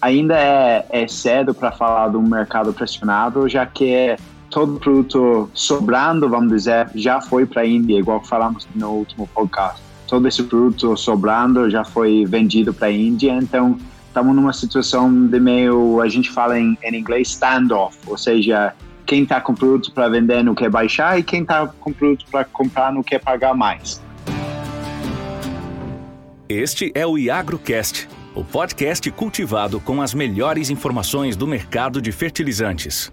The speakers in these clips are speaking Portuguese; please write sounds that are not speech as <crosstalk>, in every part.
ainda é, é cedo para falar de um mercado pressionado, já que todo produto sobrando, vamos dizer, já foi para a Índia, igual falamos no último podcast. Todo esse produto sobrando já foi vendido para a Índia, então estamos numa situação de meio, a gente fala em, em inglês, standoff, ou seja, quem está com produto para vender não quer baixar e quem está com produto para comprar não quer pagar mais. Este é o IagroCast, o podcast cultivado com as melhores informações do mercado de fertilizantes.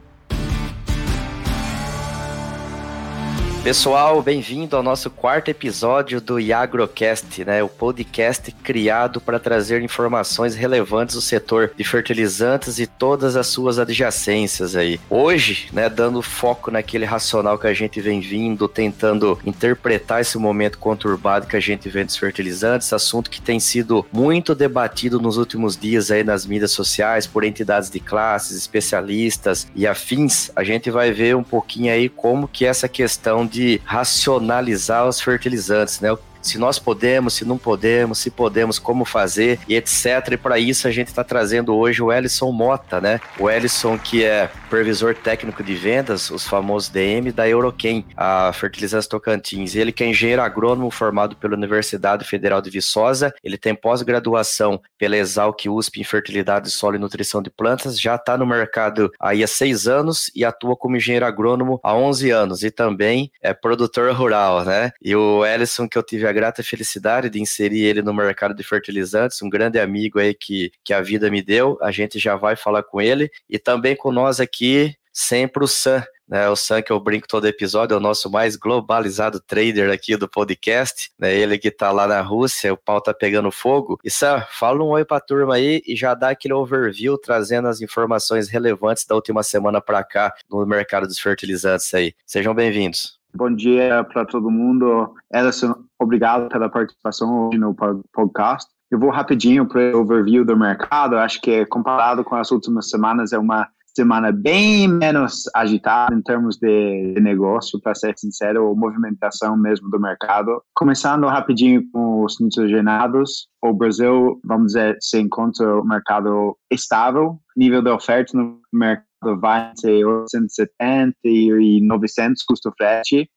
Pessoal, bem-vindo ao nosso quarto episódio do Iagrocast, né? O podcast criado para trazer informações relevantes do setor de fertilizantes e todas as suas adjacências aí. Hoje, né, dando foco naquele racional que a gente vem vindo, tentando interpretar esse momento conturbado que a gente vê dos fertilizantes, assunto que tem sido muito debatido nos últimos dias aí nas mídias sociais por entidades de classes, especialistas e afins. A gente vai ver um pouquinho aí como que essa questão de de racionalizar os fertilizantes, né? Se nós podemos, se não podemos, se podemos, como fazer e etc. E para isso a gente está trazendo hoje o Ellison Mota, né? O Ellison que é supervisor técnico de vendas, os famosos DM da Euroquem, a Fertilizantes Tocantins. Ele que é engenheiro agrônomo formado pela Universidade Federal de Viçosa, ele tem pós-graduação pela Exalc USP em Fertilidade, Solo e Nutrição de Plantas, já está no mercado aí há seis anos e atua como engenheiro agrônomo há 11 anos e também é produtor rural, né? E o Ellison que eu tive a grata felicidade de inserir ele no mercado de fertilizantes, um grande amigo aí que, que a vida me deu. A gente já vai falar com ele. E também com nós aqui, sempre o Sam. Né, o Sam, que eu brinco todo episódio, é o nosso mais globalizado trader aqui do podcast. Né, ele que tá lá na Rússia, o pau tá pegando fogo. E Sam, fala um oi pra turma aí e já dá aquele overview trazendo as informações relevantes da última semana para cá no mercado dos fertilizantes aí. Sejam bem-vindos. Bom dia para todo mundo. Ellison, obrigado pela participação hoje no podcast. Eu vou rapidinho para o overview do mercado. Acho que comparado com as últimas semanas é uma semana bem menos agitada em termos de, negócio, para ser sincero, ou movimentação mesmo do mercado. Começando rapidinho com os nitrogenados, o Brasil, vamos dizer, se encontra o mercado estável, nível de oferta no mercado vai entre 870 e 900 custo frete,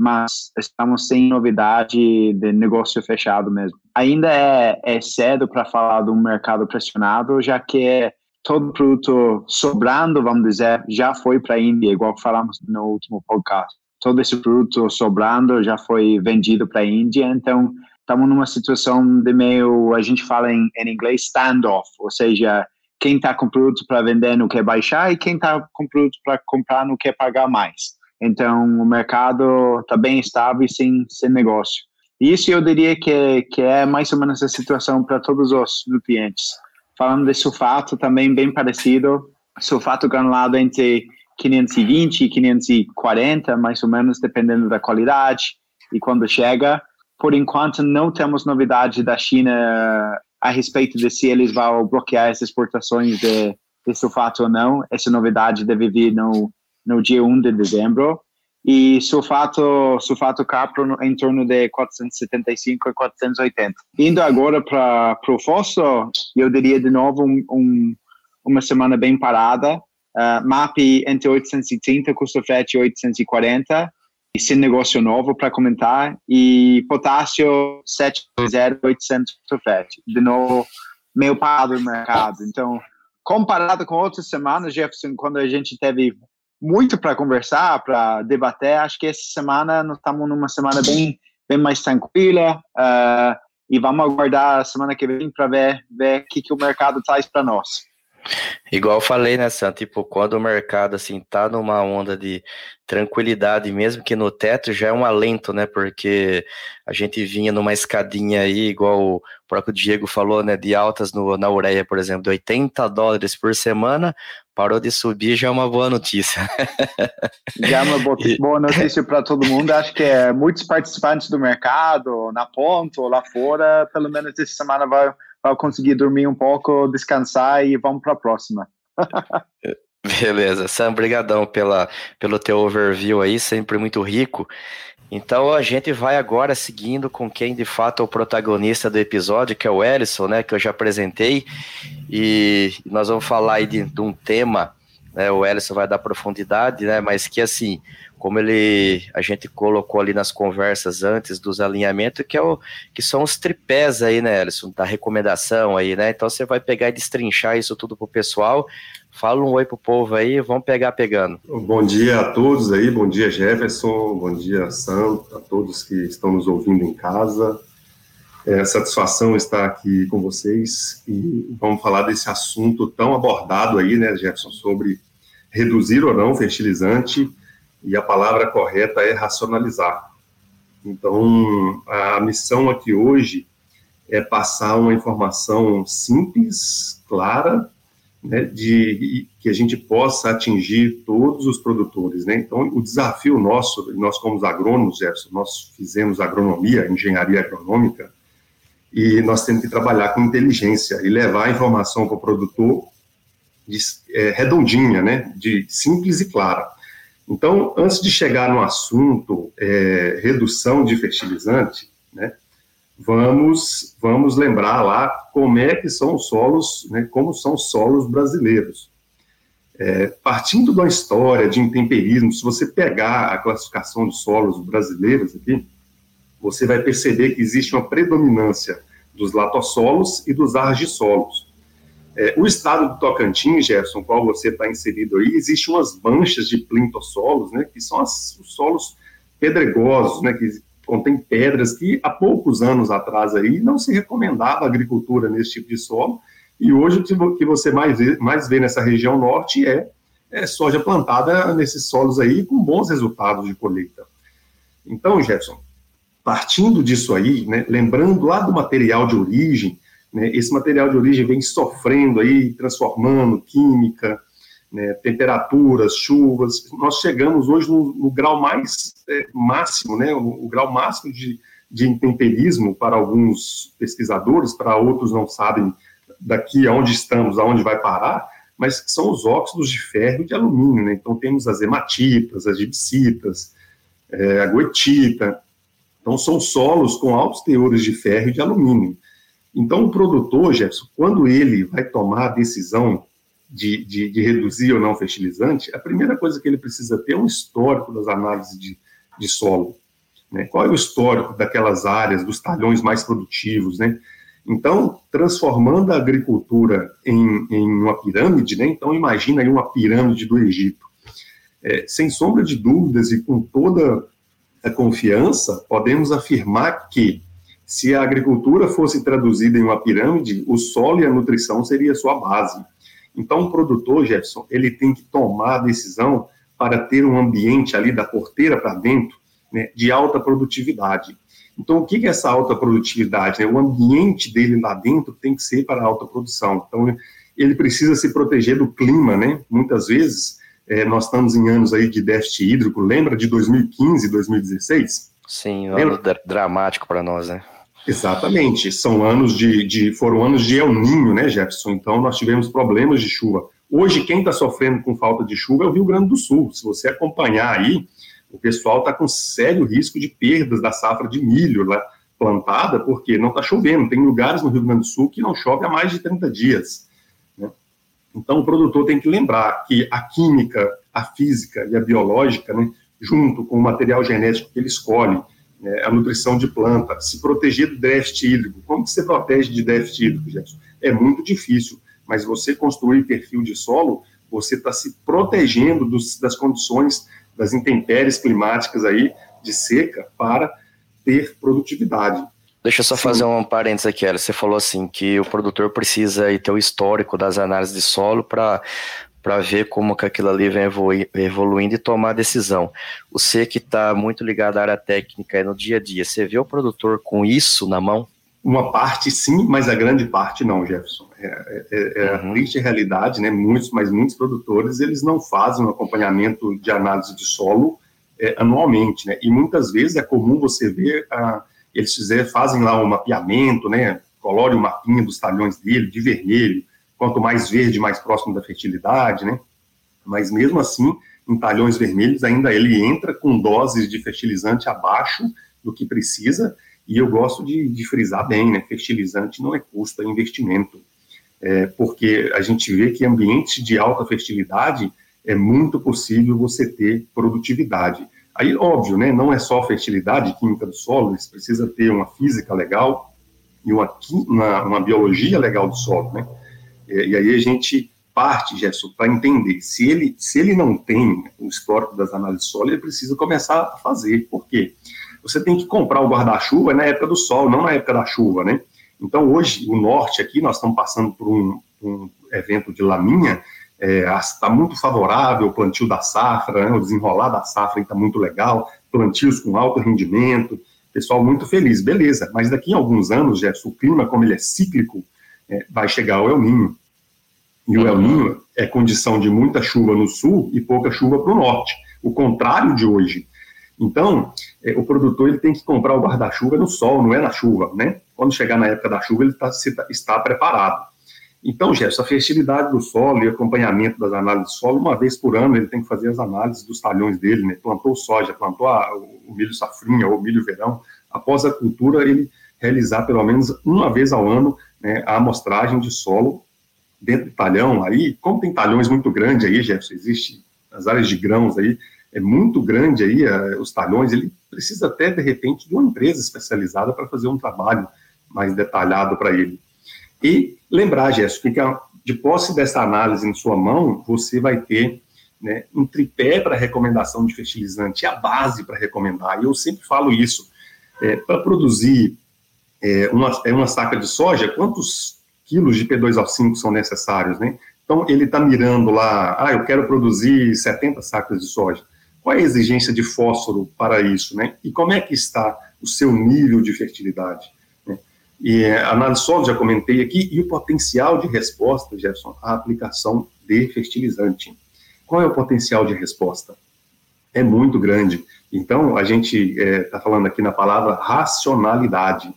mas estamos sem novidade de negócio fechado mesmo. Ainda é, é cedo para falar de um mercado pressionado, já que todo produto sobrando, vamos dizer, já foi para a Índia, igual falamos no último podcast. Todo esse produto sobrando já foi vendido para a Índia, então estamos numa situação de meio, a gente fala em, em inglês, standoff, ou seja, quem está com produto para vender não quer baixar e quem está com produto para comprar não quer pagar mais. Então, o mercado está bem estável e sem, sem negócio. Isso eu diria que, que é mais ou menos a situação para todos os nutrientes. Falando de sulfato, também bem parecido. Sulfato granulado entre 520 e 540, mais ou menos, dependendo da qualidade e quando chega. Por enquanto, não temos novidade da China a respeito de se eles vão bloquear as exportações de, de sulfato ou não. Essa novidade deve vir no, no dia 1 de dezembro. E sulfato, sulfato capro em torno de 475 a 480. Indo agora para o fósforo, eu diria de novo um, um, uma semana bem parada. Uh, MAP entre 830, custo frete 840 sem negócio novo para comentar e potássio 70800 sulfete. De novo, meio parado no mercado. Então, comparado com outras semanas, Jefferson, quando a gente teve muito para conversar, para debater, acho que essa semana nós estamos numa semana bem, bem mais tranquila uh, e vamos aguardar a semana que vem para ver o ver que, que o mercado traz para nós. Igual eu falei, né, Sam? Tipo, quando o mercado, assim, tá numa onda de tranquilidade, mesmo que no teto, já é um alento, né? Porque a gente vinha numa escadinha aí, igual o próprio Diego falou, né? De altas no, na ureia, por exemplo, de 80 dólares por semana, parou de subir, já é uma boa notícia. <laughs> já é uma boa, notícia para todo mundo. Acho que é, muitos participantes do mercado, na ponta ou lá fora, pelo menos essa semana vai para conseguir dormir um pouco, descansar e vamos para a próxima. <laughs> Beleza, Sam, brigadão pela, pelo teu overview aí, sempre muito rico. Então a gente vai agora seguindo com quem de fato é o protagonista do episódio, que é o Ellison, né, que eu já apresentei, e nós vamos falar aí de, de um tema, né, o Ellison vai dar profundidade, né, mas que assim, como ele a gente colocou ali nas conversas antes dos alinhamentos, que é o que são os tripés aí, né, Ellison, da recomendação aí, né? Então você vai pegar e destrinchar isso tudo pro pessoal. Fala um oi pro povo aí, vamos pegar pegando. Bom dia a todos aí, bom dia Jefferson, bom dia Sam, a todos que estão nos ouvindo em casa. É satisfação estar aqui com vocês e vamos falar desse assunto tão abordado aí, né, Jefferson, sobre reduzir ou não fertilizante e a palavra correta é racionalizar. Então, a missão aqui hoje é passar uma informação simples, clara, né, de que a gente possa atingir todos os produtores, né? Então, o desafio nosso, nós como agrônomos, Jefferson, nós fizemos agronomia, engenharia agronômica, e nós temos que trabalhar com inteligência e levar a informação para o produtor de, é, redondinha, né, de simples e clara. Então, antes de chegar no assunto é, redução de fertilizante, né, vamos, vamos lembrar lá como é que são os solos, né, como são os solos brasileiros. É, partindo da história de intemperismo, se você pegar a classificação de solos brasileiros aqui, você vai perceber que existe uma predominância dos latossolos e dos argissolos. É, o estado do Tocantins, Gerson, qual você está inserido aí, existe umas manchas de plintossolos, né, que são as, os solos pedregosos, né, que contém pedras que há poucos anos atrás aí não se recomendava agricultura nesse tipo de solo, e hoje o que você mais vê, mais vê nessa região norte é, é soja plantada nesses solos aí com bons resultados de colheita. Então, Jefferson, partindo disso aí, né, lembrando lá do material de origem, né, esse material de origem vem sofrendo aí, transformando química, né, temperaturas, chuvas. Nós chegamos hoje no, no grau mais é, máximo, né, o, o, grau máximo de, de intemperismo para alguns pesquisadores, para outros não sabem daqui aonde estamos, aonde vai parar, mas são os óxidos de ferro e de alumínio. Né? Então temos as hematitas, as gipsitas, é, a goetita. Então são solos com altos teores de ferro e de alumínio. Então, o produtor, Jefferson, quando ele vai tomar a decisão de, de, de, reduzir ou não fertilizante, a primeira coisa que ele precisa ter é um histórico das análises de, de solo. Né? Qual é o histórico daquelas áreas, dos talhões mais produtivos, né? Então, transformando a agricultura em, em uma pirâmide, né? Então, imagina aí uma pirâmide do Egito. É, sem sombra de dúvidas e com toda a confiança, podemos afirmar que se a agricultura fosse traduzida em uma pirâmide, o solo e a nutrição seria a sua base. Então, o produtor, Jefferson, ele tem que tomar a decisão para ter um ambiente ali da porteira para dentro né, de alta produtividade. Então, o que é essa alta produtividade? Né? O ambiente dele lá dentro tem que ser para alta produção. Então, ele precisa se proteger do clima, né? Muitas vezes, é, nós estamos em anos aí de déficit hídrico. Lembra de 2015, 2016? Sim, um ano dramático para nós, né? Exatamente, são anos de, de, foram anos de El Ninho, né, Jefferson? Então nós tivemos problemas de chuva. Hoje quem está sofrendo com falta de chuva é o Rio Grande do Sul. Se você acompanhar aí, o pessoal está com sério risco de perdas da safra de milho lá plantada, porque não está chovendo. Tem lugares no Rio Grande do Sul que não chove há mais de 30 dias. Né? Então o produtor tem que lembrar que a química, a física e a biológica, né, junto com o material genético que ele escolhe, é, a nutrição de planta, se proteger do déficit hídrico. Como que você protege de déficit hídrico, Gerson? É muito difícil, mas você construir perfil de solo, você está se protegendo dos, das condições das intempéries climáticas aí de seca para ter produtividade. Deixa eu só Sim. fazer um parênteses aqui, Ela. Você falou assim que o produtor precisa ter o histórico das análises de solo para para ver como que aquilo ali vem evoluindo e tomar a decisão. Você que está muito ligado à área técnica e no dia a dia, você vê o produtor com isso na mão? Uma parte sim, mas a grande parte não, Jefferson. É, é, é uhum. a triste realidade, né? Muitos, mas muitos produtores eles não fazem um acompanhamento de análise de solo é, anualmente, né? E muitas vezes é comum você ver ah, eles fizer, fazem lá um mapeamento, né? Colore o mapinha dos talhões dele de vermelho, quanto mais verde, mais próximo da fertilidade, né? Mas mesmo assim, em talhões vermelhos, ainda ele entra com doses de fertilizante abaixo do que precisa, e eu gosto de, de frisar bem, né? Fertilizante não é custo, é investimento. É, porque a gente vê que ambientes de alta fertilidade é muito possível você ter produtividade. Aí, óbvio, né, não é só fertilidade química do solo, você precisa ter uma física legal e uma, uma, uma biologia legal do solo, né? E, e aí a gente parte, Gerson, para entender. Se ele, se ele não tem o histórico das análises solo, ele precisa começar a fazer. Por quê? Você tem que comprar o guarda-chuva na época do sol, não na época da chuva, né? Então, hoje, o norte aqui, nós estamos passando por um, um evento de laminha, está é, muito favorável o plantio da safra, né, o desenrolar da safra está muito legal, plantios com alto rendimento, pessoal muito feliz, beleza, mas daqui a alguns anos, Jefferson, o clima, como ele é cíclico, é, vai chegar o El Ninho. E o El. Ninho é condição de muita chuva no sul e pouca chuva para o norte, o contrário de hoje. Então, é, o produtor ele tem que comprar o guarda-chuva no sol, não é na chuva, né? Quando chegar na época da chuva, ele tá, está preparado. Então, Gerson, a fertilidade do solo e acompanhamento das análises do solo, uma vez por ano ele tem que fazer as análises dos talhões dele, né? Plantou soja, plantou a, o milho safrinha ou milho verão, após a cultura ele realizar pelo menos uma vez ao ano né, a amostragem de solo dentro do talhão. Aí, como tem talhões muito grandes aí, Jefferson, existe as áreas de grãos aí, é muito grande aí os talhões, ele precisa até, de repente, de uma empresa especializada para fazer um trabalho mais detalhado para ele. E lembrar, Jéssica, que de posse dessa análise em sua mão, você vai ter né, um tripé para recomendação de fertilizante, a base para recomendar. E eu sempre falo isso. É, para produzir é, uma, uma saca de soja, quantos quilos de P2O5 são necessários, né? Então, ele está mirando lá, ah, eu quero produzir 70 sacas de soja. Qual é a exigência de fósforo para isso, né? E como é que está o seu nível de fertilidade? E a análise solo, já comentei aqui, e o potencial de resposta, Jefferson, a aplicação de fertilizante. Qual é o potencial de resposta? É muito grande. Então, a gente está é, tá falando aqui na palavra racionalidade.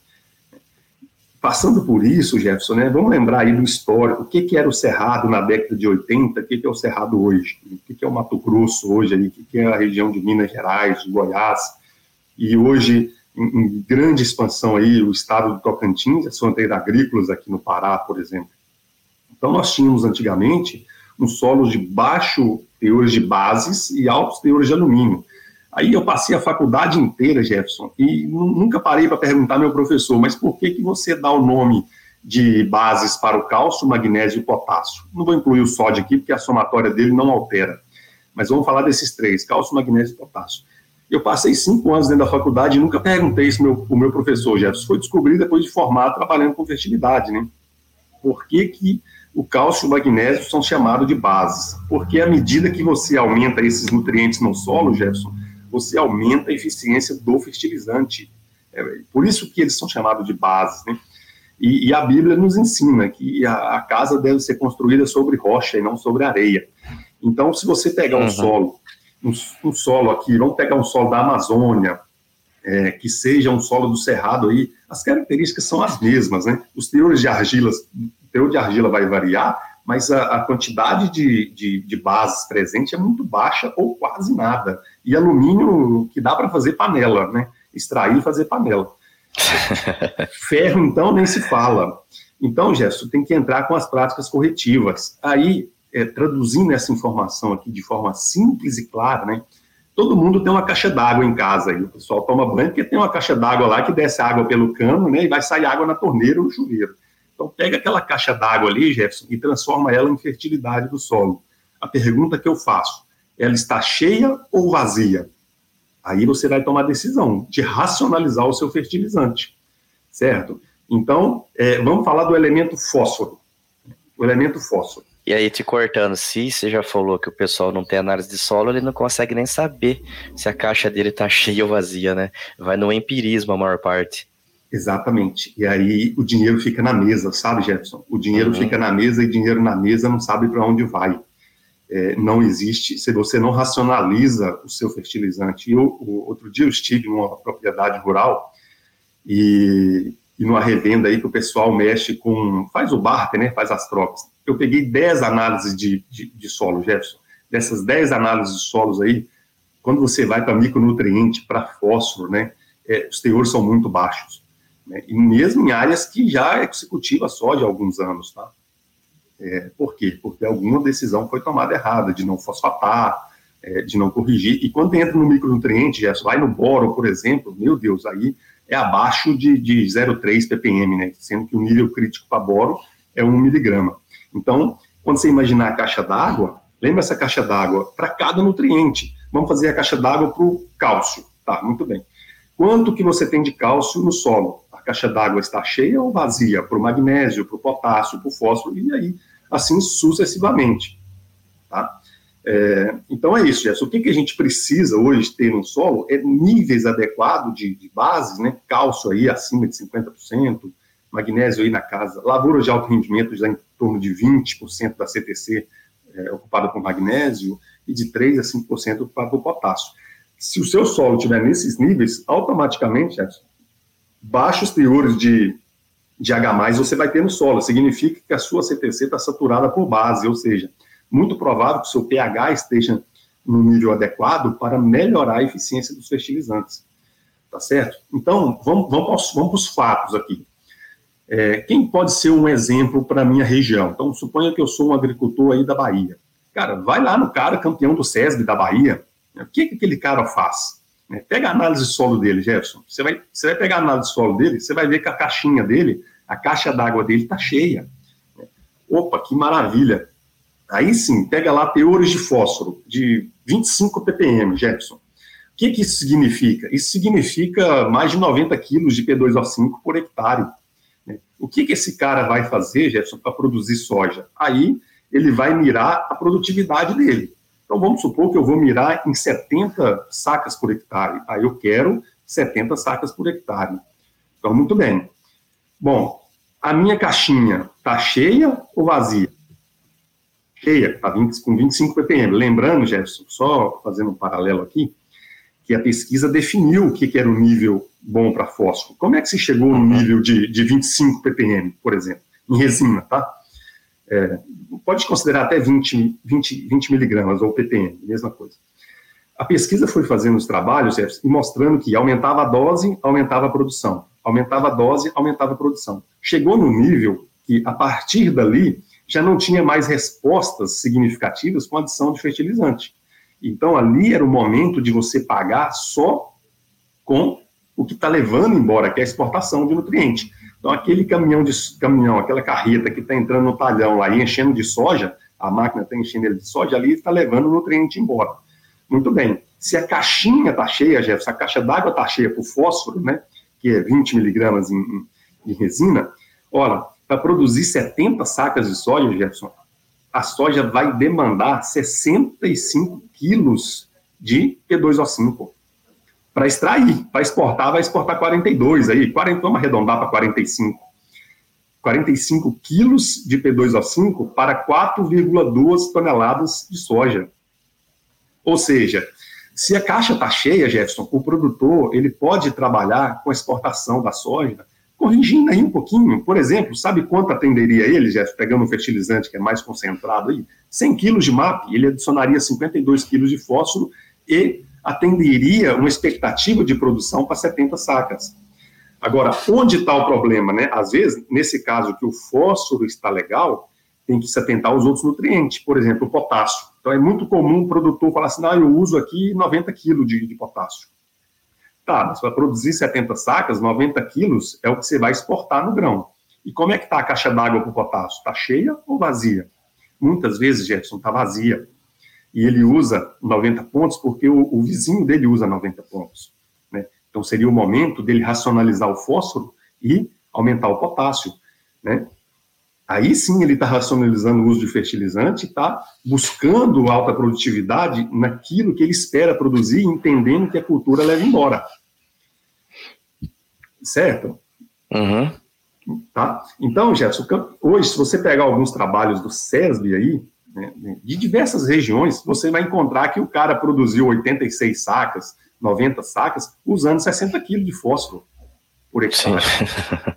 Passando por isso, Jefferson, né, vamos lembrar aí do histórico, o que, que era o Cerrado na década de 80, o que, que é o Cerrado hoje, o que, que é o Mato Grosso hoje, o que, que é a região de Minas Gerais, de Goiás, e hoje em, em, grande expansão aí o estado do Tocantins, as fronteiras agrícolas aqui no Pará, por exemplo. Então, nós tínhamos antigamente um solo de baixo teores de bases e altos teores de alumínio. Aí eu passei a faculdade inteira, Jefferson, e nunca parei para perguntar ao meu professor, mas por que, que você dá o nome de bases para o cálcio, magnésio e potássio? Não vou incluir o sódio aqui, porque a somatória dele não altera. Mas vamos falar desses três, cálcio, magnésio e potássio. Eu passei cinco anos dentro da faculdade e nunca perguntei isso meu, o meu professor, Jefferson. Foi descobrir depois de formado, trabalhando com fertilidade, né? Por que, que o cálcio e o magnésio são chamados de bases? Porque à medida que você aumenta esses nutrientes no solo, Jefferson, você aumenta a eficiência do fertilizante. É, por isso que eles são chamados de bases, né? E, e a Bíblia nos ensina que a, a, casa deve ser construída sobre rocha e não sobre areia. Então, se você pegar um uhum. solo um, um, solo aqui, vamos pegar um solo da Amazônia, é, que seja um solo do Cerrado aí, as características são as mesmas, né? Os teores de argila, o teor de argila vai variar, mas a, a quantidade de, de, de, bases presente é muito baixa ou quase nada. E alumínio que dá para fazer panela, né? Extrair e fazer panela. <laughs> Ferro, então, nem se fala. Então, Gerson, tem que entrar com as práticas corretivas. Aí, é, traduzindo essa informação aqui de forma simples e clara, né? Todo mundo tem uma caixa d'água em casa aí. O pessoal toma banho porque tem uma caixa d'água lá que desce água pelo cano, né? E vai sair água na torneira ou no chuveiro. Então pega aquela caixa d'água ali, Jefferson, e transforma ela em fertilidade do solo. A pergunta que eu faço, ela está cheia ou vazia? Aí você vai tomar a decisão de racionalizar o seu fertilizante, certo? Então, é, vamos falar do elemento fósforo. O elemento fósforo. E aí, te cortando, se você já falou que o pessoal não tem análise de solo, ele não consegue nem saber se a caixa dele tá <laughs> cheia ou vazia, né? Vai no empirismo a maior parte. Exatamente. E aí o dinheiro fica na mesa, sabe, Jefferson? O dinheiro uhum. fica na mesa e dinheiro na mesa não sabe para onde vai. É, não existe, se você não racionaliza o seu fertilizante. E eu, o, outro dia eu estive em uma propriedade rural e, e numa revenda aí que o pessoal mexe com, faz o barter, né, faz as trocas eu peguei 10 análises de, de, de, solo, Jefferson, dessas 10 análises de solos aí, quando você vai para micronutriente, para fósforo, né, é, os teores são muito baixos. Né, e mesmo em áreas que já é se cultiva soja há alguns anos, tá? É, por quê? Porque alguma decisão foi tomada errada, de não fosfatar, é, de não corrigir. E quando entra no micronutriente, já vai no boro, por exemplo, meu Deus, aí é abaixo de, de 0,3 ppm, né? Sendo que o nível crítico para boro é 1 miligrama. Então, quando você imaginar a caixa d'água, lembra essa caixa d'água para cada nutriente. Vamos fazer a caixa d'água para o cálcio. Tá, muito bem. Quanto que você tem de cálcio no solo? Caixa d'água está cheia ou vazia? Para o magnésio, para o potássio, para o fósforo, e aí, assim sucessivamente. Tá? É, então é isso, Gerson. O que, que a gente precisa hoje ter no solo é níveis adequados de, de bases, né? Cálcio aí acima de 50%, magnésio aí na casa, lavoura de alto rendimento já em torno de 20% da CTC é, ocupada por magnésio e de 3 a 5% ocupada por potássio. Se o seu solo estiver nesses níveis, automaticamente, Gerson, baixos teores de, de H+, você vai ter no solo. Significa que a sua CTC está saturada por base, ou seja, muito provável que o seu pH esteja no nível adequado para melhorar a eficiência dos fertilizantes. Tá certo? Então, vamos, vamos, vamos para os fatos aqui. É, quem pode ser um exemplo para a minha região? Então, suponha que eu sou um agricultor aí da Bahia. Cara, vai lá no cara campeão do SESB da Bahia. O que, que aquele cara faz? É, pega a análise de solo dele, Jefferson. Você vai, você vai pegar a análise de solo dele, você vai ver que a caixinha dele, a caixa d'água dele está cheia. Opa, que maravilha! Aí sim, pega lá teores de fósforo de 25 ppm, Jefferson. O que, que isso significa? Isso significa mais de 90 quilos de P2O5 por hectare. Né? O que, que esse cara vai fazer, Jefferson, para produzir soja? Aí ele vai mirar a produtividade dele. Então vamos supor que eu vou mirar em 70 sacas por hectare. Aí eu quero 70 sacas por hectare. Então, muito bem. Bom, a minha caixinha está cheia ou vazia? cheia, está com 25 ppm. Lembrando, Jefferson, só fazendo um paralelo aqui, que a pesquisa definiu o que, que era o nível bom para fósforo. Como é que se chegou no nível de, de 25 ppm, por exemplo, em resina, tá? É, pode considerar até 20, 20, 20 miligramas ou ppm, mesma coisa. A pesquisa foi fazendo os trabalhos e mostrando que aumentava a dose, aumentava a produção. Aumentava a dose, aumentava a produção. Chegou no nível que, a partir dali, já não tinha mais respostas significativas com adição de fertilizante. Então, ali era o momento de você pagar só com o que está levando embora, que é a exportação de nutriente. Então, aquele caminhão, de, caminhão aquela carreta que está entrando no talhão lá e enchendo de soja, a máquina está enchendo ele de soja, ali está levando o nutriente embora. Muito bem. Se a caixinha está cheia, Jeff, se a caixa d'água está cheia por fósforo, né, que é 20 miligramas de resina, olha, para produzir 70 sacas de soja, Jefferson, a soja vai demandar 65 quilos de P2O5 para extrair. Para exportar, vai exportar 42 aí, 40, vamos arredondar para 45. 45 quilos de P2O5 para 4,2 toneladas de soja. Ou seja, se a caixa está cheia, Jefferson, o produtor ele pode trabalhar com a exportação da soja corrigindo aí um pouquinho. Por exemplo, sabe quanto atenderia ele, Jeff, pegando um fertilizante que é mais concentrado aí? 100 quilos de MAP, ele adicionaria 52 quilos de fósforo e atenderia uma expectativa de produção para 70 sacas. Agora, onde está o problema, né? Às vezes, nesse caso que o fósforo está legal, tem que se atentar aos outros nutrientes, por exemplo, o potássio. Então, é muito comum o produtor falar assim, ah, eu uso aqui 90 quilos de, de potássio. Tá, mas para produzir 70 sacas, 90 quilos é o que você vai exportar no grão. E como é que está a caixa d'água para o potássio? Está cheia ou vazia? Muitas vezes, Jefferson, está vazia. E ele usa 90 pontos porque o, o vizinho dele usa 90 pontos. Né? Então seria o momento dele racionalizar o fósforo e aumentar o potássio. Né? Aí sim ele está racionalizando o uso de fertilizante, está buscando alta produtividade naquilo que ele espera produzir, entendendo que a cultura leva embora. Certo? Uhum. Tá? Então, Jefferson, hoje, se você pegar alguns trabalhos do SESB aí, de diversas regiões, você vai encontrar que o cara produziu 86 sacas, 90 sacas, usando 60 quilos de fósforo por hectare.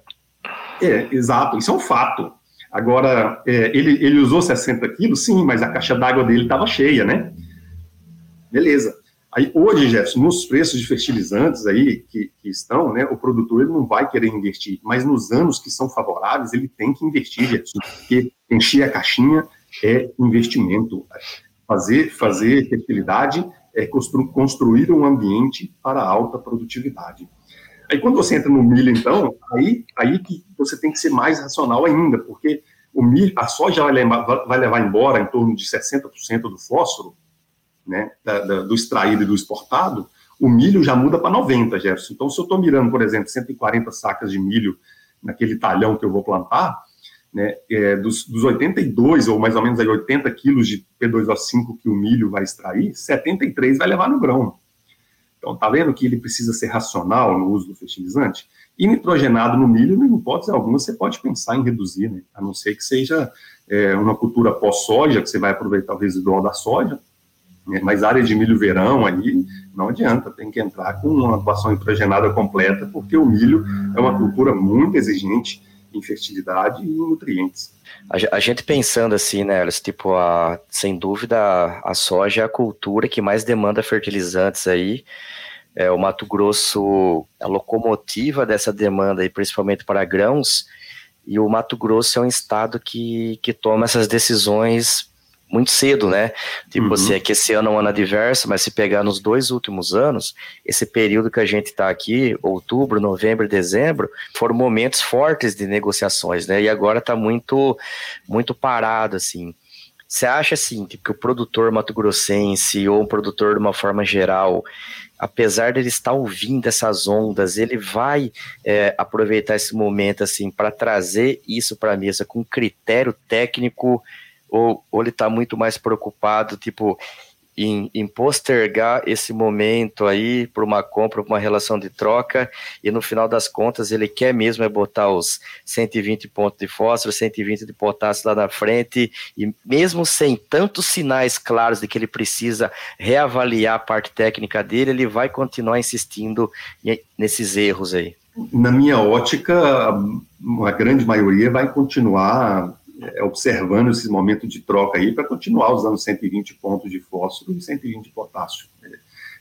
<laughs> é, exato, isso é um fato. Agora, é, ele, ele usou 60 quilos, sim, mas a caixa d'água dele estava cheia, né? Beleza. Aí, hoje, Jefferson, nos preços de fertilizantes aí que, que, estão, né, o produtor ele não vai querer investir, mas nos anos que são favoráveis, ele tem que investir, Jefferson, porque encher a caixinha é investimento. Fazer, fazer fertilidade é constru, construir um ambiente para alta produtividade. Aí, quando você entra no milho, então, aí, aí que você tem que ser mais racional ainda, porque o milho, a soja vai levar, vai levar embora em torno de 60% do fósforo, né, da, da, do extraído e do exportado, o milho já muda para 90, Jefferson. Então, se eu estou mirando, por exemplo, 140 sacas de milho naquele talhão que eu vou plantar, né, é, dos, dos 82, ou mais ou menos aí 80 quilos de P2O5 que o milho vai extrair, 73 vai levar no grão. Então, tá vendo que ele precisa ser racional no uso do fertilizante? E nitrogenado no milho, em hipótese alguma, você pode pensar em reduzir, né? a não ser que seja é, uma cultura pós-soja, que você vai aproveitar o residual da soja, né? mas área de milho verão aí, não adianta, tem que entrar com uma atuação nitrogenada completa, porque o milho é uma cultura muito exigente em fertilidade e em nutrientes. A, gente pensando assim, né, tipo, a, sem dúvida, a soja é a cultura que mais demanda fertilizantes aí, é, o Mato Grosso, a locomotiva dessa demanda, e principalmente para grãos, e o Mato Grosso é um estado que, que toma essas decisões muito cedo, né? Tipo, uhum. assim, é que esse ano é um ano adverso, mas se pegar nos dois últimos anos, esse período que a gente está aqui, outubro, novembro, dezembro, foram momentos fortes de negociações, né? E agora está muito, muito parado, assim. Você acha, assim, tipo, que o produtor mato-grossense ou um produtor de uma forma geral, apesar dele estar ouvindo essas ondas, ele vai é, aproveitar esse momento, assim, para trazer isso para a mesa com critério técnico ou, ou ele está muito mais preocupado, tipo, em, em, postergar esse momento aí para uma compra, para uma relação de troca, e no final das contas ele quer mesmo é botar os 120 pontos de fósforo, 120 de potássio lá na frente, e mesmo sem tantos sinais claros de que ele precisa reavaliar a parte técnica dele, ele vai continuar insistindo nesses erros aí. Na minha ótica, a grande maioria vai continuar é, observando esses momentos de troca aí para continuar usando 120 pontos de fósforo e 120 de potássio.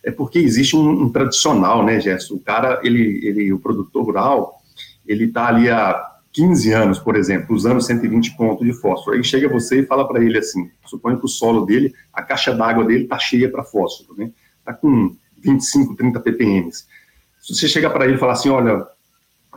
É porque existe um, um tradicional, né, Gerson? O cara, ele, ele, o produtor rural, ele está ali há 15 anos, por exemplo, usando 120 pontos de fósforo. Aí chega você e fala para ele assim: suponha que o solo dele, a caixa d'água dele está cheia para fósforo, né? Está com 25, 30 ppm. Se você chega para ele e falar assim: olha,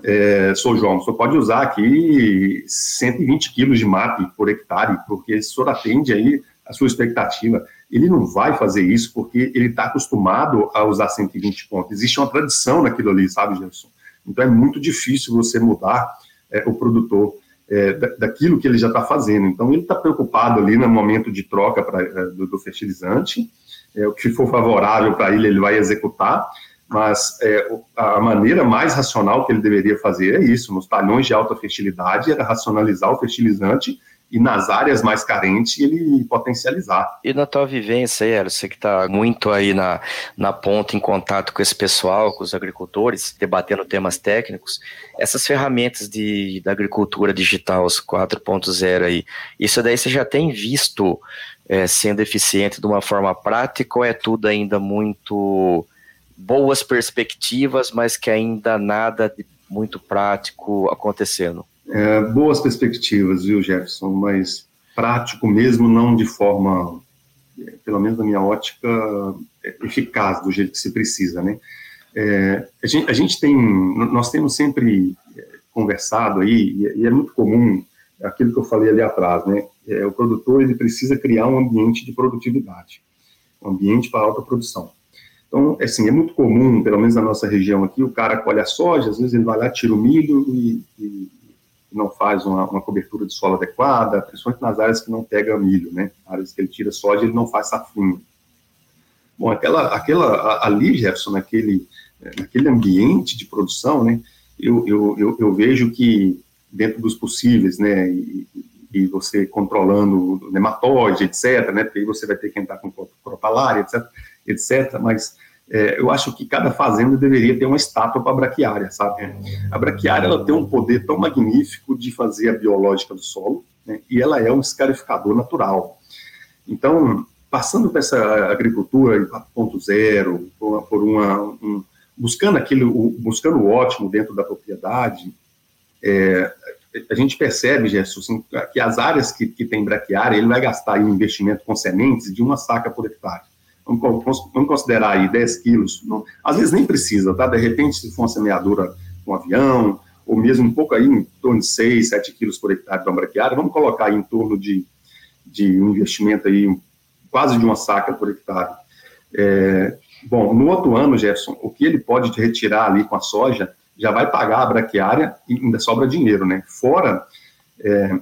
é, sou João, só pode usar aqui 120 quilos de MAP por hectare, porque o senhor atende aí a sua expectativa. Ele não vai fazer isso porque ele está acostumado a usar 120 pontos. Existe uma tradição naquilo ali, sabe, Jefferson? Então é muito difícil você mudar é, o produtor é, daquilo que ele já está fazendo. Então ele está preocupado ali no momento de troca pra, é, do, do fertilizante, é, o que for favorável para ele, ele vai executar mas é, a maneira mais racional que ele deveria fazer é isso, nos talhões de alta fertilidade, era racionalizar o fertilizante e nas áreas mais carentes ele potencializar. E na tua vivência aí, você que está muito aí na, na ponta, em contato com esse pessoal, com os agricultores, debatendo temas técnicos, essas ferramentas de, da agricultura digital, os 4.0 aí, isso daí você já tem visto é, sendo eficiente de uma forma prática ou é tudo ainda muito boas perspectivas, mas que ainda nada de muito prático acontecendo. É, boas perspectivas, viu, Jefferson, mas prático mesmo, não de forma, pelo menos na minha ótica, eficaz, do jeito que se precisa, né? É, a, gente, a, gente, tem, nós temos sempre é, conversado aí, e é muito comum aquilo que eu falei ali atrás, né? É, o produtor ele precisa criar um ambiente de produtividade, um ambiente para alta produção. Então, assim, é muito comum, pelo menos na nossa região aqui, o cara colhe a soja, às vezes ele vai lá, tira o milho e, e não faz uma, uma, cobertura de solo adequada, principalmente nas áreas que não pega milho, né? Áreas que ele tira soja, ele não faz safrinha. Bom, aquela, aquela ali, Jefferson, naquele, naquele ambiente de produção, né? Eu, eu, eu, eu vejo que dentro dos possíveis, né? E, e você controlando nematóide, etc., né? Porque aí você vai ter que entrar com crotalária, etc etc. Mas é, eu acho que cada fazenda deveria ter uma estátua para a braquiária, sabe? A braquiária ela tem um poder tão magnífico de fazer a biológica do solo, né? e ela é um escarificador natural. Então, passando para essa agricultura 4.0, por, uma, um, buscando aquilo, buscando o ótimo dentro da propriedade, é, a gente percebe, Jesus, que as áreas que, que tem braquiária, ele vai gastar um investimento com sementes de uma saca por hectare. Vamos, considerar aí 10 quilos. Não, às vezes nem precisa, tá? De repente, se for uma semeadura com um avião, ou mesmo um pouco aí em torno de 6, 7 quilos por hectare de uma braquiária, vamos colocar aí em torno de, de um investimento aí quase de uma saca por hectare. É, bom, no outro ano, Jefferson, o que ele pode retirar ali com a soja já vai pagar a braquiária e ainda sobra dinheiro, né? Fora, é,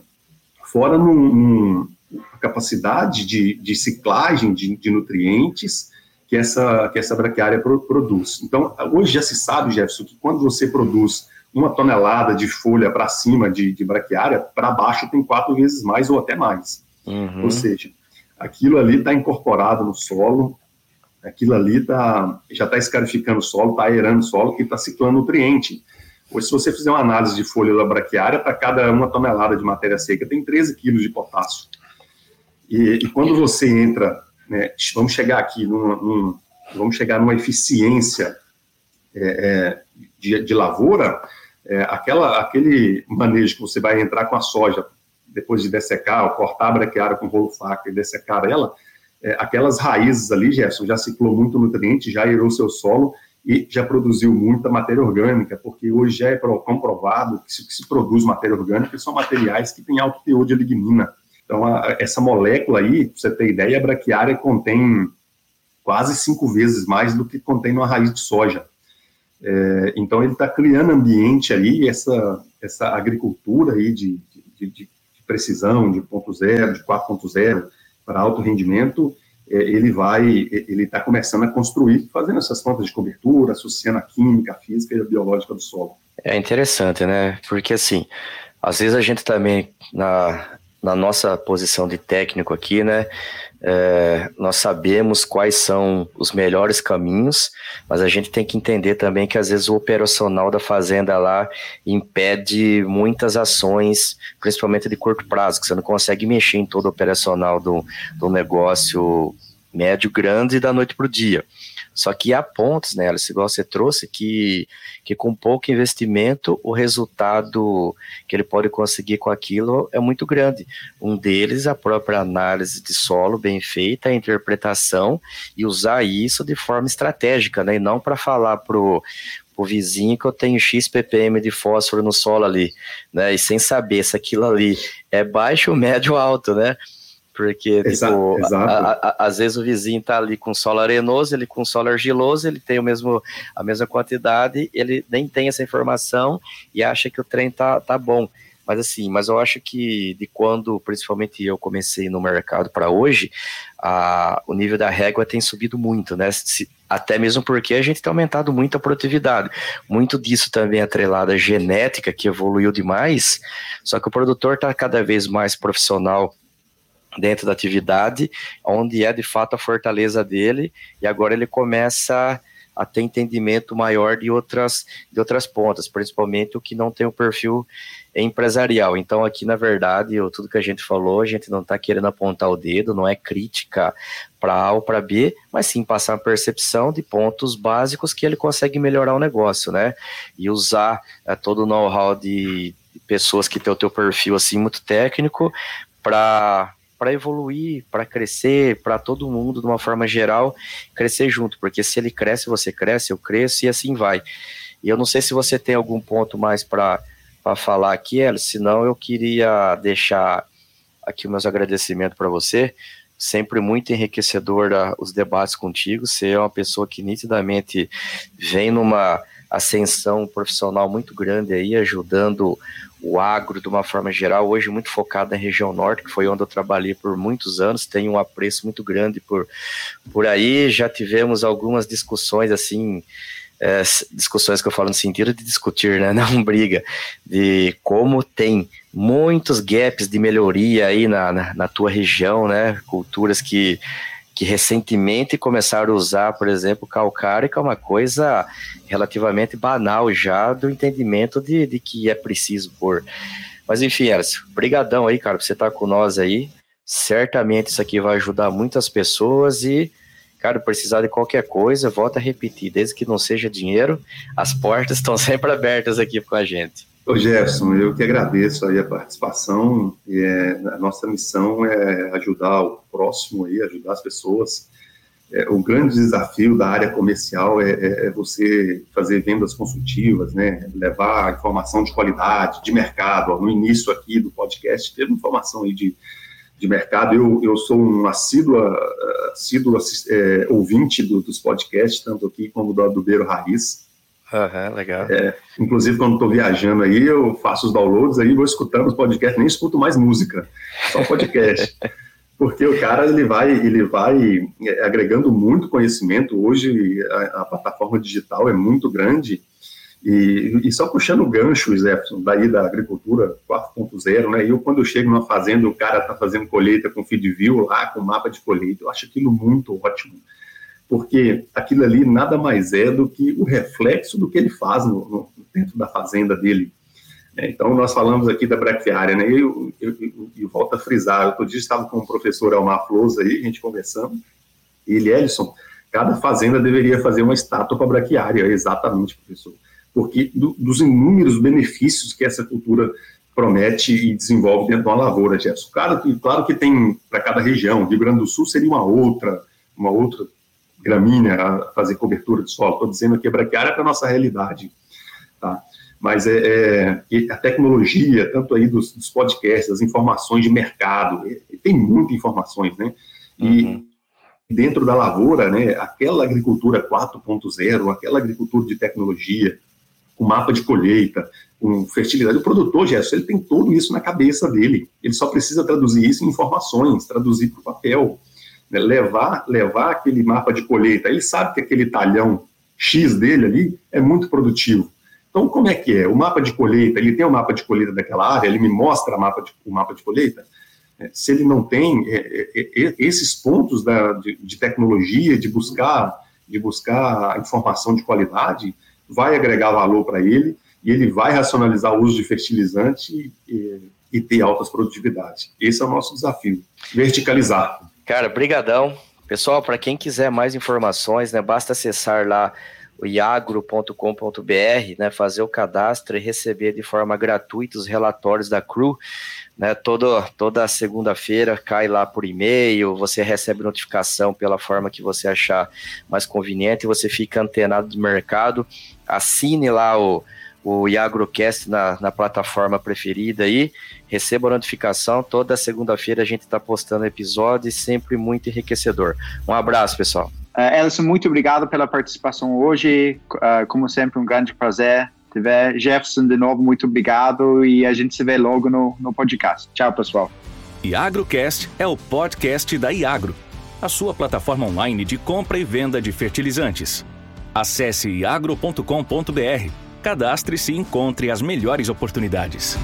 fora num, num, a capacidade de, de ciclagem de, de, nutrientes que essa, que essa braquiária pro, produz. Então, hoje já se sabe, Jefferson, que quando você produz uma tonelada de folha para cima de, de braquiária, para baixo tem quatro vezes mais ou até mais. Uhum. Ou seja, aquilo ali está incorporado no solo, aquilo ali tá, já está escarificando o solo, está aerando o solo e está ciclando nutriente. Hoje, se você fizer uma análise de folha da braquiária, para cada uma tonelada de matéria seca tem 13 quilos de potássio. E, e quando você entra, né, vamos chegar aqui, num, num, vamos chegar numa eficiência é, é, de, de, lavoura, é, aquela, aquele manejo que você vai entrar com a soja depois de dessecar, ou cortar a braquiária com rolo faca e dessecar ela, é, aquelas raízes ali, Gerson, já ciclou muito nutriente, já aerou seu solo e já produziu muita matéria orgânica, porque hoje já é comprovado que se, que se produz matéria orgânica são materiais que têm alto teor de lignina. Então, a, essa molécula aí, para você ter ideia, a braquiária contém quase cinco vezes mais do que contém numa raiz de soja. É, então, ele está criando ambiente ali, essa, essa agricultura aí de, de, de precisão, de ponto zero, de 4.0, para alto rendimento, é, ele vai, ele está começando a construir, fazendo essas plantas de cobertura, associando a química, a física e a biológica do solo. É interessante, né? Porque assim, às vezes a gente também, na, na nossa posição de técnico aqui, né, é, nós sabemos quais são os melhores caminhos, mas a gente tem que entender também que às vezes o operacional da fazenda lá impede muitas ações, principalmente de curto prazo, que você não consegue mexer em todo o operacional do, do negócio médio grande da noite para o dia. Só que há pontos, né, Alice, igual você trouxe, que, que com pouco investimento o resultado que ele pode conseguir com aquilo é muito grande. Um deles, a própria análise de solo bem feita, a interpretação e usar isso de forma estratégica, né, e não para falar pro o vizinho que eu tenho X ppm de fósforo no solo ali, né? E sem saber se aquilo ali é baixo, <laughs> médio ou alto, né? Porque, tipo, exato. A, a, às vezes o vizinho tá ali com solo arenoso, ele com solo argiloso, ele tem o mesmo, a mesma quantidade, ele nem tem essa informação e acha que o trem tá, tá bom. Mas assim, mas eu acho que de quando, principalmente eu comecei no mercado para hoje, a, o nível da régua tem subido muito, né? Se, até mesmo porque a gente tem aumentado muito a produtividade. Muito disso também é atrelado à genética, que evoluiu demais, só que o produtor está cada vez mais profissional dentro da atividade, onde é de fato a fortaleza dele, e agora ele começa a ter entendimento maior de outras, de outras pontas, principalmente o que não tem o um perfil empresarial. Então, aqui, na verdade, tudo que a gente falou, a gente não está querendo apontar o dedo, não é crítica para A ou para B, mas sim passar a percepção de pontos básicos que ele consegue melhorar o negócio, né? E usar é, todo o know-how de, de pessoas que têm o teu perfil assim muito técnico para para evoluir, para crescer, para todo mundo, de uma forma geral, crescer junto, porque se ele cresce, você cresce, eu cresço e assim vai. E eu não sei se você tem algum ponto mais para falar aqui, Hélio, senão eu queria deixar aqui meus agradecimentos para você. Sempre muito enriquecedor os debates contigo. Você é uma pessoa que nitidamente vem numa ascensão profissional muito grande aí, ajudando o agro de uma forma geral, hoje muito focado na região norte, que foi onde eu trabalhei por muitos anos, tenho um apreço muito grande por, por aí, já tivemos algumas discussões assim, é, discussões que eu falo no sentido de discutir, né, <laughs> não briga, de como tem muitos gaps de melhoria aí na, na, na tua região, né, culturas que que recentemente começaram a usar, por exemplo, calcário, que é uma coisa relativamente banal já do entendimento de, de que é preciso pôr. Mas enfim, Elcio, brigadão aí, cara, por você estar tá com nós aí. Certamente isso aqui vai ajudar muitas pessoas e, cara, precisar de qualquer coisa, volta a repetir, desde que não seja dinheiro, as portas <laughs> estão sempre abertas aqui com a gente. Ô Jefferson, eu que agradeço aí a participação. E é, a nossa missão é ajudar o próximo aí, ajudar as pessoas. É, o grande desafio da área comercial é, é, é, você fazer vendas consultivas, né? Levar informação de qualidade, de mercado. No início aqui do podcast teve informação aí de, de mercado. Eu, eu sou um assíduo, assíduo é, ouvinte do, dos podcasts, tanto aqui como do Adubeiro Raiz. Uhum, legal. É, inclusive, quando estou viajando aí, eu faço os downloads aí, vou escutando os podcasts, nem escuto mais música, só podcast. <laughs> Porque o cara ele vai, ele vai é, agregando muito conhecimento. Hoje a, a plataforma digital é muito grande. E, e só puxando o gancho, Jefferson, daí da agricultura 4.0, né? Eu, quando eu chego numa fazenda, o cara está fazendo colheita com feed view lá, com mapa de colheita, eu acho aquilo muito ótimo porque aquilo ali nada mais é do que o reflexo do que ele faz no, no, dentro da fazenda dele. É, então, nós falamos aqui da braquiária, né? Eu, eu, eu, eu volto a frisar, outro dia estava com o professor Almar Flores aí, a gente conversando, e ele, Ellison, cada fazenda deveria fazer uma estátua para braquiária, exatamente, professor, porque do, dos inúmeros benefícios que essa cultura promete e desenvolve dentro de uma lavoura, Gerson. Claro que, claro que tem para cada região, Rio Grande do Sul seria uma outra, uma outra gramínea a fazer cobertura de solo. Estou dizendo que a braquiária é para a nossa realidade. Tá? Mas é, é, a tecnologia, tanto aí dos, dos podcasts, das informações de mercado, é, tem muitas informações, né? E uhum. dentro da lavoura, né, aquela agricultura 4.0, aquela agricultura de tecnologia, com mapa de colheita, com fertilidade, o produtor, Gerson, ele tem tudo isso na cabeça dele. Ele só precisa traduzir isso em informações, traduzir para o papel né, levar, levar aquele mapa de colheita, ele sabe que aquele talhão X dele ali é muito produtivo. Então, como é que é? O mapa de colheita, ele tem o mapa de colheita daquela área, ele me mostra mapa de, o mapa de colheita? É, se ele não tem é, é, é, esses pontos da, de, de, tecnologia, de buscar, de buscar informação de qualidade, vai agregar valor para ele e ele vai racionalizar o uso de fertilizante e, e ter altas produtividades. Esse é o nosso desafio, verticalizar. Cara, brigadão. Pessoal, para quem quiser mais informações, né, basta acessar lá o iagro.com.br, né, fazer o cadastro e receber de forma gratuita os relatórios da CRU. Né, todo, toda segunda-feira cai lá por e-mail, você recebe notificação pela forma que você achar mais conveniente, você fica antenado do mercado, assine lá o, o Iagrocast na, na plataforma preferida aí. Receba a notificação. Toda segunda-feira a gente está postando episódio sempre muito enriquecedor. Um abraço, pessoal. Uh, Ellison, muito obrigado pela participação hoje. Uh, como sempre, um grande prazer. Tiver Jefferson de novo, muito obrigado e a gente se vê logo no, no podcast. Tchau, pessoal. IagroCast é o podcast da Iagro, a sua plataforma online de compra e venda de fertilizantes. Acesse iagro.com.br cadastre-se e encontre as melhores oportunidades.